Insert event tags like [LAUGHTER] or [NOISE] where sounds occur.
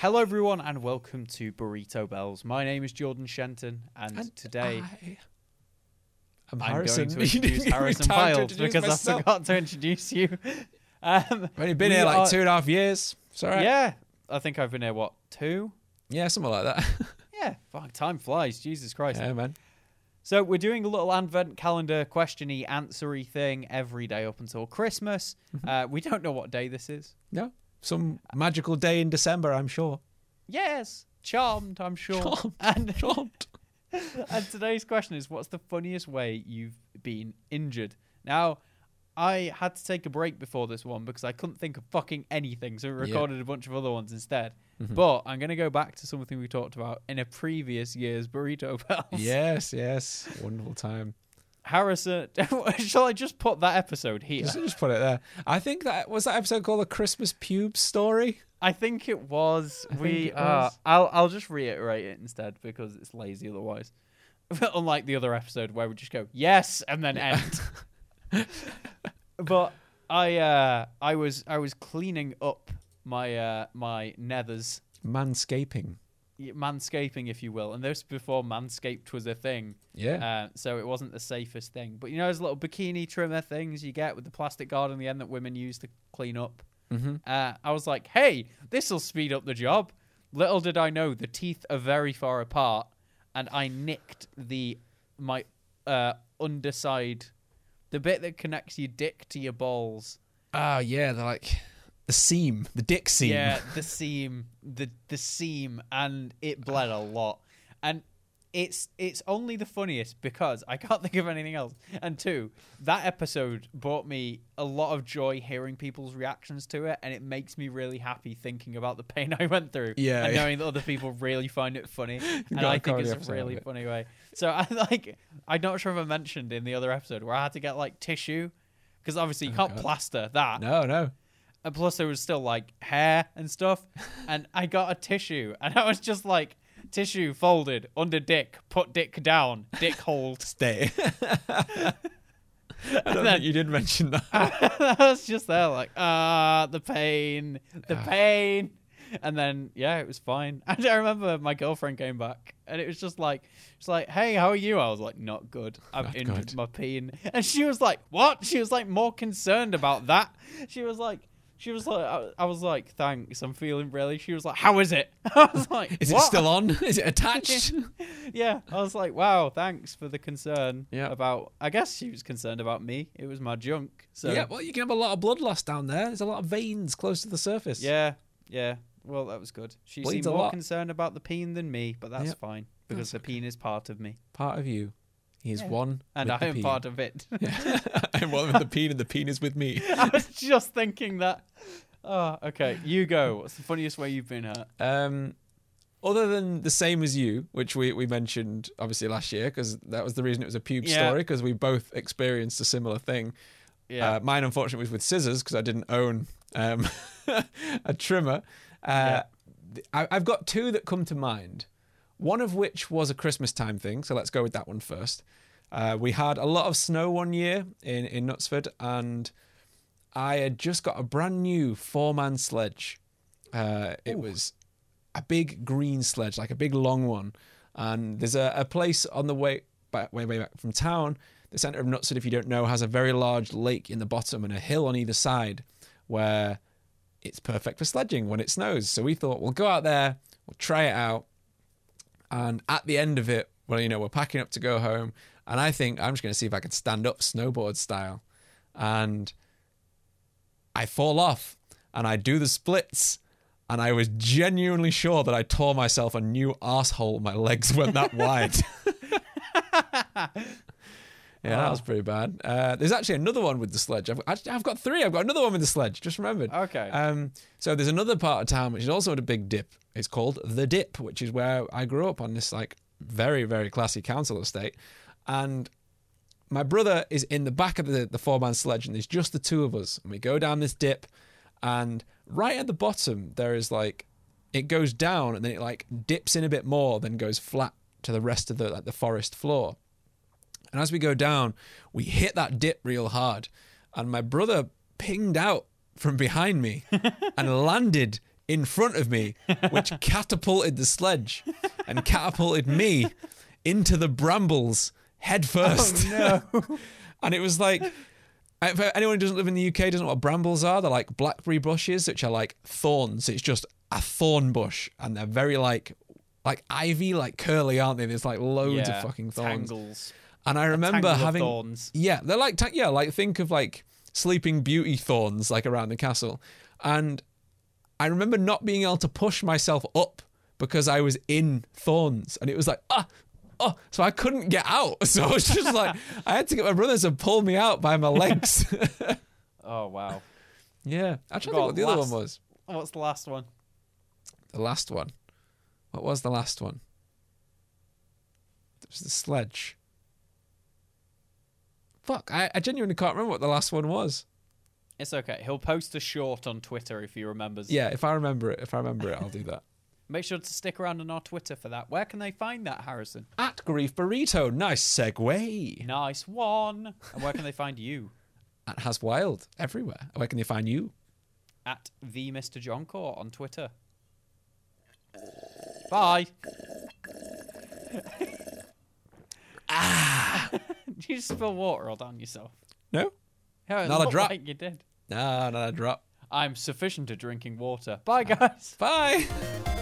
Hello, everyone, and welcome to Burrito Bells. My name is Jordan Shenton, and, And today I... I'm I'm Harrison. going to [LAUGHS] introduce Harrison time to Wild introduce because myself. I forgot to introduce you. [LAUGHS] Um, I've only been here like are- two and a half years. Right. Yeah, I think I've been here, what, two? Yeah, something like that. [LAUGHS] Yeah, fuck, time flies. Jesus Christ. yeah, man. So we're doing a little advent calendar questiony answery thing every day up until Christmas. Mm-hmm. Uh, we don't know what day this is. No, some magical day in December, I'm sure. Yes, charmed, I'm sure. [LAUGHS] Charmed. [LAUGHS] And, Charmed. [LAUGHS] and today's question is what's the funniest way you've been injured? Now, I had to take a break before this one because I couldn't think of fucking anything, so we Yeah. recorded a bunch of other ones instead. Mhm. But I'm going to go back to something we talked about in a previous year's Burrito Bells. yes, yes. Wonderful time. Harrison, [LAUGHS] shall I just put that episode here? Just, just put it there. I think that was that episode called the Christmas pube story. I think it was. I we. it Uh. I'll. I'll just reiterate it instead because it's lazy otherwise. [LAUGHS] Unlike the other episode where we just go yes and then end. [LAUGHS] but I. Uh, I was. I was cleaning up my. Uh, my nethers. Manscaping. Manscaping, if you will, and this before Manscaped was a thing, Yeah. uh, so it wasn't the safest thing. But you know those little bikini trimmer things you get with the plastic guard on the end that women use to clean up. mm-hmm. Uh, I was like, hey, this will speed up the job. Little did I know the teeth are very far apart, and I nicked the my uh, underside, the bit that connects your dick to your balls. Oh yeah, they're like the seam, the dick seam. Yeah, [LAUGHS] the seam, the the seam, and it bled a lot. And it's it's only the funniest because I can't [LAUGHS] think of anything else. And two, that episode brought me a lot of joy hearing people's reactions to it, and it makes me really happy thinking about the pain [LAUGHS] I went through. Yeah, and yeah. knowing that other people really find it funny, and I think it's a really funny way. So I like I'm not sure if I mentioned in the other episode where I had to get like tissue. Because obviously you Oh, can't God. plaster that. No, no. And plus, there was still like hair and stuff. [LAUGHS] and I got a tissue, and I was just like, tissue folded under dick, put dick down, dick [LAUGHS] hold. Stay. [LAUGHS] I don't then- think you did mention that. I was just there, like, ah, the pain, the Ah. pain. And then, yeah, it was fine. And I remember my girlfriend came back, and it was just like, she's like, "Hey, how are you?" I was like, "Not good. I've Not injured good." my peen." And she was like, "What?" She was like more concerned about that. She was like, she was like, I, I was like, "Thanks, I'm feeling really." She was like, "How is it?" [LAUGHS] I was like, Is "What?" it still on? [LAUGHS] Is it attached? [LAUGHS] yeah, I was like, "Wow, thanks for the concern." Yeah. About, I guess she was concerned about me. It was my junk. So yeah, well, you can have a lot of blood loss down there. There's a lot of veins close to the surface. Yeah, yeah. Well, that was good. She Bleeds seemed more lot. concerned about the peen than me, but that's Yep. fine because That's the peen is part of me, Part of you. He's Yeah. one. and with I the am peen. part of it. [LAUGHS] Yeah. [LAUGHS] I'm one with the peen, and the peen is with me. [LAUGHS] I was just thinking that. Oh, okay. You go. What's the funniest way you've been hurt? Um, other than the same as you, which we, we mentioned obviously last year, because that was the reason it was a pube Yeah. story, because we both experienced a similar thing. Yeah. Uh, mine, unfortunately, was with scissors because I didn't own um, a trimmer. Uh, th- I, I've got two that come to mind. One of which was a Christmas time thing, so let's go with that one first. Uh, we had a lot of snow one year in, in Knutsford, and I had just got a brand new four man sledge. Uh, it was a big green sledge, like a big long one. And there's a, a place on the way back, way, way back from town. The centre of Knutsford, if you don't know, has a very large lake in the bottom and a hill on either side where it's perfect for sledging when it snows. So we thought we'll go out there, we'll try it out. And at the end of it, well, you know, we're packing up to go home. And I think I'm just going to see if I can stand up snowboard style. And I fall off and I do the splits. And I was genuinely sure that I tore myself a new asshole. My legs went that wide. [LAUGHS] Yeah, that was pretty bad. Uh, there's actually another one with the sledge. I've, I've got three. I've got another one with the sledge. Just remembered. Okay. Um, so there's another part of town which is also a big dip. It's called the Dip, which is where I grew up on this like very very classy council estate, and my brother is in the back of the the four man sledge, and there's just the two of us, and we go down this dip, and right at the bottom there is like it goes down and then it like dips in a bit more, then goes flat to the rest of the like the forest floor. And as we go down, we hit that dip real hard. And my brother pinged out from behind me [LAUGHS] and landed in front of me, which [LAUGHS] catapulted the sledge and catapulted me into the brambles head first. Oh, no. [LAUGHS] and it was like, for anyone who doesn't live in the UK doesn't know what brambles are. They're like blackberry bushes, which are like thorns. It's just a thorn bush, and they're very like like ivy, like curly, aren't they? There's like loads yeah. of fucking thorns. Tangles. And I remember having thorns. yeah, they're like ta- yeah, like think of like Sleeping Beauty thorns like around the castle, and I remember not being able to push myself up because I was in thorns, and it was like ah. Oh, so I couldn't get out. [LAUGHS] So I was just like, [LAUGHS] I had to get my brothers to pull me out by my legs. [LAUGHS] Oh wow. yeah, I to think what the other one was. What's the last one? The last one. What was the last one? It was the sledge. Fuck, I, I genuinely can't remember what the last one was. It's okay. He'll post a short on Twitter if he remembers. Yeah, if I remember it, if I remember it, I'll do that. [LAUGHS] Make sure to stick around on our Twitter for that. Where can they find that, Harrison? At Grief Burrito, nice segue. Nice one. And where can they find you? [LAUGHS] At Has Wild, everywhere. Where can they find you? At the Mr. John Core on Twitter. Bye. ah! [LAUGHS] Did you spill water all down yourself? No? Yeah, Not a drop. Like you did. No, not a drop. I'm sufficient at drinking water. Bye, guys. Bye. [LAUGHS]